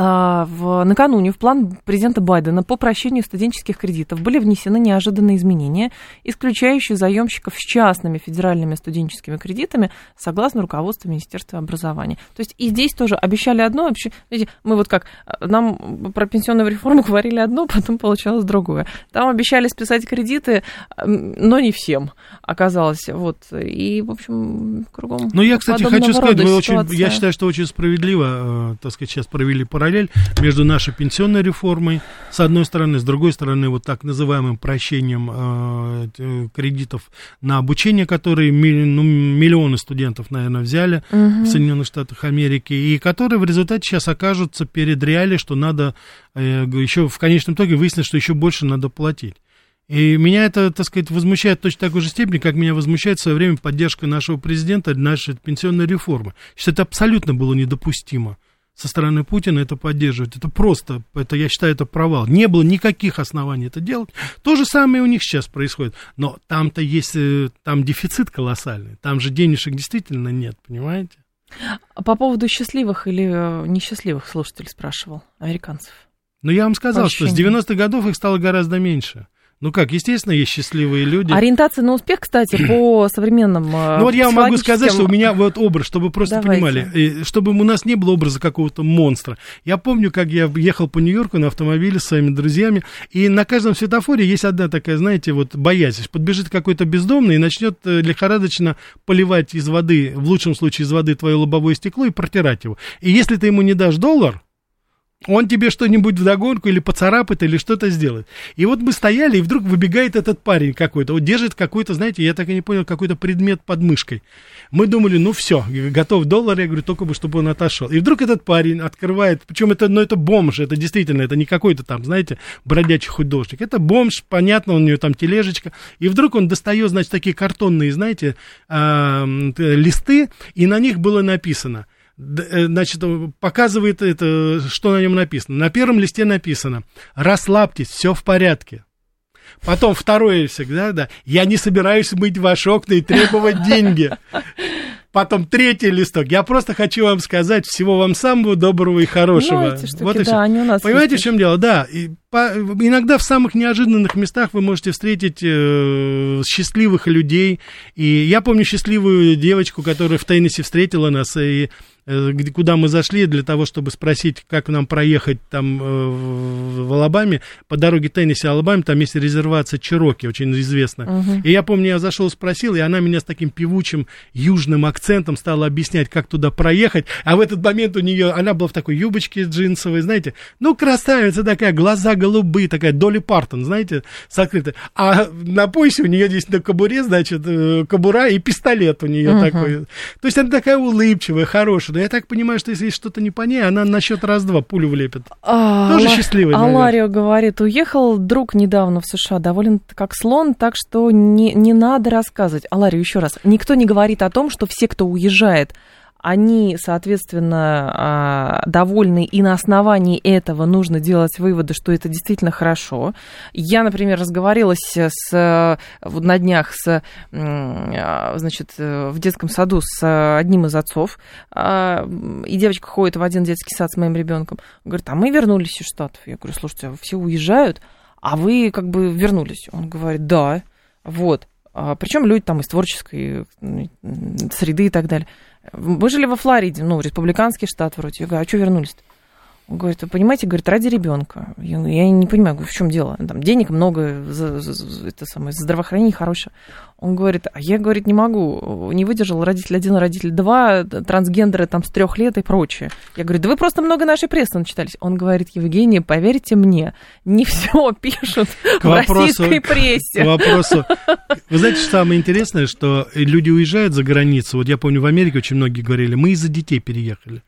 в, накануне в план президента Байдена по прощению студенческих кредитов были внесены неожиданные изменения, исключающие заемщиков с частными федеральными студенческими кредитами согласно руководству Министерства образования. То есть и здесь тоже обещали одно, вообще, знаете, мы вот как, э, нам про пенсионную реформу говорили одно, потом получалось другое. Там обещали списать кредиты, но не всем оказалось. Вот. И, в общем, кругом Ну, я, кстати, хочу сказать, вы очень, я считаю, что очень справедливо, э, так сказать, сейчас провели параллель между нашей пенсионной реформой, с одной стороны, с другой стороны, вот так называемым прощением э, э, кредитов на обучение, которые ну, миллионы студентов, наверное, взяли Мгм. в Соединенных Штатах Америки, и которые в результате сейчас окажутся перед реалией, что надо э, еще в конечном итоге выяснить, что еще больше надо платить. И меня это, так сказать, возмущает точно такой же степени, как меня возмущает в свое время поддержка нашего президента, нашей пенсионной реформы. Что это абсолютно было недопустимо со стороны Путина это поддерживать. Это просто, это, я считаю, это провал. Не было никаких оснований это делать. То же самое у них сейчас происходит. Но там-то есть, э, там дефицит колоссальный. Там же денежек действительно нет, понимаете? А По поводу счастливых или э, несчастливых слушатель спрашивал, американцев. Но я вам сказал, что с Прощение. 90-х годов их стало гораздо меньше. Ну как, естественно, есть счастливые люди. Ориентация на успех, кстати, по современным э, Ну вот я могу сказать, что у меня вот образ, чтобы вы просто Давайте. понимали, и чтобы у нас не было образа какого-то монстра. Я помню, как я ехал по Нью-Йорку на автомобиле с своими друзьями, и на каждом светофоре есть одна такая, знаете, вот боязнь. Подбежит какой-то бездомный и начнет э, лихорадочно поливать из воды, в лучшем случае из воды твое лобовое стекло и протирать его. И если ты ему не дашь доллар, он тебе что-нибудь вдогонку или поцарапает, или что-то сделает. И вот мы стояли, и вдруг выбегает этот парень какой-то, вот держит какой-то, знаете, я так и не понял, какой-то предмет под мышкой. Мы думали, ну все, готов доллар, я говорю, только бы, чтобы он отошел. И вдруг этот парень открывает, причем это, ну это бомж, это действительно, это не какой-то там, знаете, бродячий художник. Это бомж, понятно, у него там тележечка. И вдруг он достает, значит, такие картонные, знаете, а, листы, и на них было написано – значит, э, показывает это, что на нем написано. На первом листе написано «Расслабьтесь, все в порядке». Потом второе всегда, да, «Я не собираюсь мыть ваши окна и требовать деньги». Потом третий листок. Я просто хочу вам сказать всего вам самого доброго и хорошего. Ну, эти штуки, вот и да, они у нас Понимаете, в есть. чем дело? Да, и по- иногда в самых неожиданных местах вы можете встретить э, счастливых людей. И я помню счастливую девочку, которая в Теннессе встретила нас, и э, куда мы зашли для того, чтобы спросить, как нам проехать там э, в Алабаме. По дороге Теннесси, Алабаме, там есть резервация Чироки, очень известная. Мгм. И я помню, я зашел, спросил, и она меня с таким певучим южным акцентом стала объяснять, как туда проехать. А в этот момент у нее, она была в такой юбочке джинсовой, знаете, ну, красавица такая, глаза голубые, такая Долли Партон, знаете, с открытой. А на поясе у нее здесь на кобуре, значит, э, кобура и пистолет у нее Мгм. такой. То есть она такая улыбчивая, хорошая. Но я так понимаю, что если что-то не по ней, она на счет раз-два пулю влепит. А, Тоже Ла- счастливый. Аларио говорит, уехал друг недавно в США, доволен как слон, так что не, не надо рассказывать. Аларио, еще раз, никто не говорит о том, что все, кто уезжает, они, соответственно, а, довольны, и на основании этого нужно делать выводы, что это действительно хорошо. Я, например, разговорилась с, вот на днях с, а, значит, э, в детском саду с одним из отцов, а, и девочка ходит в один детский сад с моим ребенком. Говорит, а мы вернулись из Штатов. Я говорю, слушайте, все уезжают, а вы как бы вернулись. Он говорит, да, вот. Причем люди там из творческой среды и так далее. Мы жили во Флориде, ну, республиканский штат вроде. Я говорю, а что вернулись-то? Говорит, вы понимаете, говорит, ради ребенка. Я, я не понимаю, в чем дело. Там денег много, за, за, за, это самое, здравоохранение хорошее. Он говорит, а я, говорит, не могу, не выдержал родитель один, родитель два, трансгендеры там с трех лет и прочее. Я говорю, да вы просто много нашей прессы начитались. Он говорит, Евгений, поверьте мне, не все пишут к в вопросу, российской прессе. К вопросу. Вы знаете, что самое интересное, что люди уезжают за границу. Вот я помню, в Америке очень многие говорили, мы из-за детей переехали.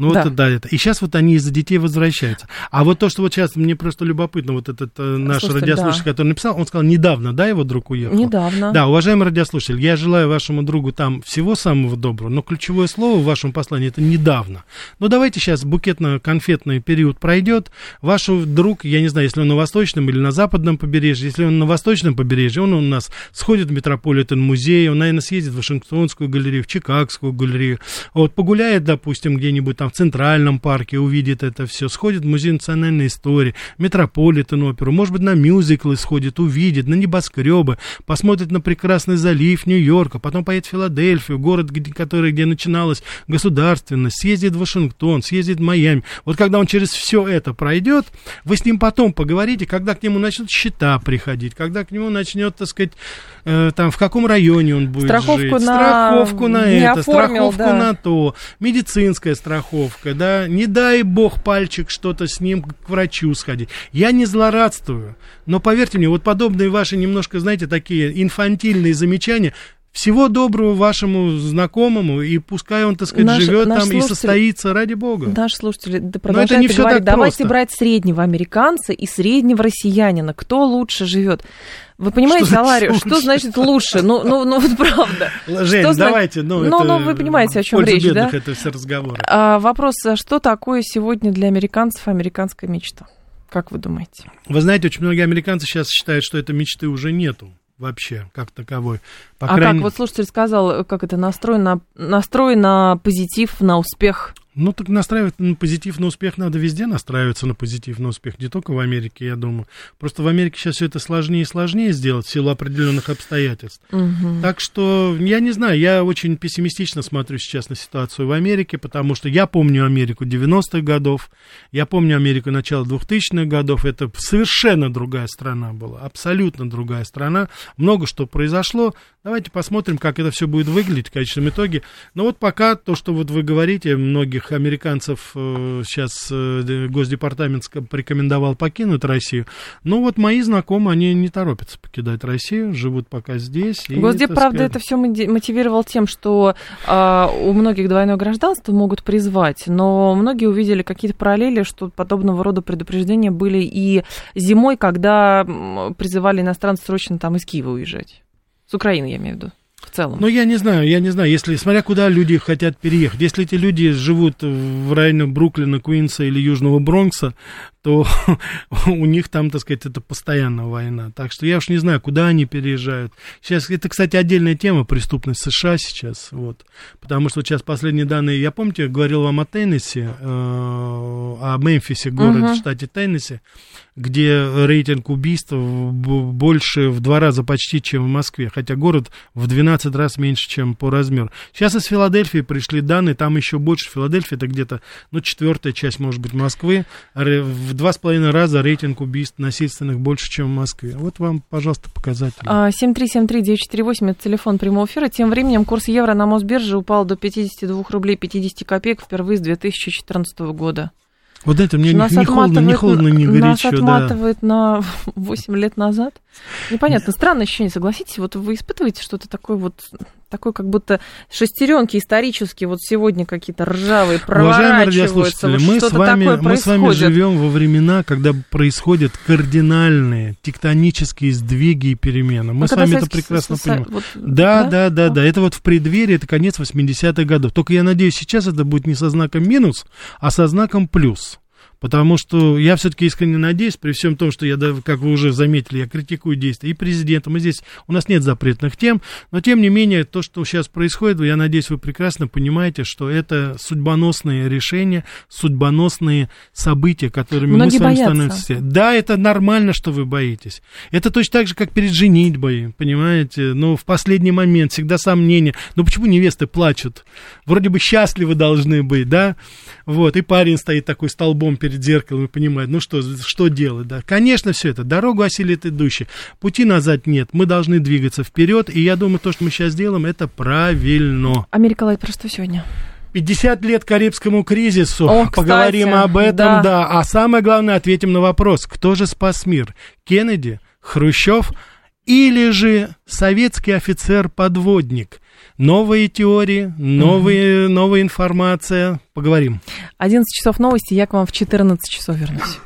Ну, да. вот да, это. И сейчас вот они из-за детей возвращаются. А вот то, что вот сейчас мне просто любопытно, вот этот э, наш Слушайте, радиослушатель, да. который написал, он сказал, недавно, да, его друг уехал? Недавно. Да, уважаемый радиослушатель, я желаю вашему другу там всего самого доброго, но ключевое слово в вашем послании это недавно. Ну, давайте сейчас букетно-конфетный период пройдет. Ваш друг, я не знаю, если он на восточном или на западном побережье, если он на восточном побережье, он у нас сходит в Метрополитен музей, он, наверное, съездит в Вашингтонскую галерею, в Чикагскую галерею, вот погуляет, допустим, где-нибудь там в Центральном парке увидит это все, сходит в Музей национальной истории, Метрополитен оперу, может быть, на мюзиклы сходит, увидит, на небоскребы, посмотрит на прекрасный залив Нью-Йорка, потом поедет в Филадельфию, город, где, который, где начиналась государственность, съездит в Вашингтон, съездит в Майами. Вот когда он через все это пройдет, вы с ним потом поговорите, когда к нему начнут счета приходить, когда к нему начнет, так сказать, э, там, в каком районе он будет страховку жить, на... страховку на это, оформил, страховку да. на то, медицинская страховка, да, не дай бог пальчик что-то с ним к врачу сходить. Я не злорадствую, но поверьте мне, вот подобные ваши немножко, знаете, такие инфантильные замечания, всего доброго вашему знакомому, и пускай он, так сказать, наш, живет наш там слушатель, и состоится, ради бога. Наш слушатель да, продолжает не говорить, давайте просто. брать среднего американца и среднего россиянина, кто лучше живет. Вы понимаете, что что значит лучше? Ну, ну, ну вот правда. Жень, что давайте, ну, ну, ну, вы понимаете, о чем речь, бедных да? это все разговоры. А, вопрос, а что такое сегодня для американцев американская мечта? Как вы думаете? Вы знаете, очень многие американцы сейчас считают, что этой мечты уже нету вообще как таковой. По а крайней... как вот слушатель сказал, как это настрой на, настрой на позитив, на успех? Ну, так настраивать на позитив, на успех надо везде настраиваться на позитив, на успех, не только в Америке, я думаю. Просто в Америке сейчас все это сложнее и сложнее сделать в силу определенных обстоятельств. Угу. Так что, я не знаю, я очень пессимистично смотрю сейчас на ситуацию в Америке, потому что я помню Америку 90-х годов, я помню Америку начала 2000-х годов, это совершенно другая страна была, абсолютно другая страна, много что произошло. Давайте посмотрим, как это все будет выглядеть в конечном итоге. Но вот пока то, что вот вы говорите, многих американцев э, сейчас э, Госдепартамент порекомендовал покинуть Россию. Но вот мои знакомые, они не торопятся покидать Россию, живут пока здесь. И, Госдеп, правда, сказать... это все мотивировал тем, что э, у многих двойное гражданство могут призвать, но многие увидели какие-то параллели, что подобного рода предупреждения были и зимой, когда призывали иностранцев срочно там из Киева уезжать. С Украины, я имею в виду в целом? Ну, я не знаю, я не знаю, если, смотря куда люди хотят переехать. Если эти люди живут в районе Бруклина, Куинса или Южного Бронкса, то у них там, так сказать, это постоянная война. Так что я уж не знаю, куда они переезжают. Сейчас, это, кстати, отдельная тема, преступность США сейчас, вот. Потому что сейчас последние данные, я помните, говорил вам о Теннесси, э, о Мемфисе, городе uh-huh. в штате Теннесси, где рейтинг убийств больше в два раза почти, чем в Москве, хотя город в 12 раз меньше, чем по размеру. Сейчас из Филадельфии пришли данные, там еще больше. Филадельфия это где-то, ну, четвертая часть, может быть, Москвы. В два с половиной раза рейтинг убийств насильственных больше, чем в Москве. Вот вам, пожалуйста, показатели. 7373948, это телефон прямого эфира. Тем временем курс евро на Мосбирже упал до 52 рублей 50 копеек впервые с 2014 года. Вот это мне не, не холодно, не холодно, не горячо. Нас отматывает да. на 8 лет назад. Непонятно, странное ощущение, согласитесь? Вот вы испытываете что-то такое вот такой как будто шестеренки исторические вот сегодня какие-то ржавые проворачиваются. Вот мы, с вами, мы с вами живем во времена, когда происходят кардинальные тектонические сдвиги и перемены. Мы а с вами это прекрасно со... понимаем. Вот, да, да, да, да, да. Это вот в преддверии, это конец 80-х годов. Только я надеюсь, сейчас это будет не со знаком минус, а со знаком плюс. Потому что я все-таки искренне надеюсь, при всем том, что я, как вы уже заметили, я критикую действия и президента, мы здесь, у нас нет запретных тем, но тем не менее, то, что сейчас происходит, я надеюсь, вы прекрасно понимаете, что это судьбоносные решения, судьбоносные события, которыми Многие мы с вами боятся. становимся. Да, это нормально, что вы боитесь. Это точно так же, как перед женитьбой, понимаете? Но в последний момент всегда сомнения. Ну почему невесты плачут? Вроде бы счастливы должны быть, да? Вот, и парень стоит такой столбом перед зеркалом и понимает, ну что, что делать, да? Конечно, все это, дорогу осилит идущий, пути назад нет, мы должны двигаться вперед, и я думаю, то, что мы сейчас делаем, это правильно. Америка Лайт, про что сегодня? 50 лет Карибскому кризису. О, кстати, Поговорим об этом, да. да. А самое главное, ответим на вопрос, кто же спас мир? Кеннеди, Хрущев или же советский офицер-подводник? Новые теории, новые, новая информация. Поговорим. 11 часов новости, я к вам в 14 часов вернусь.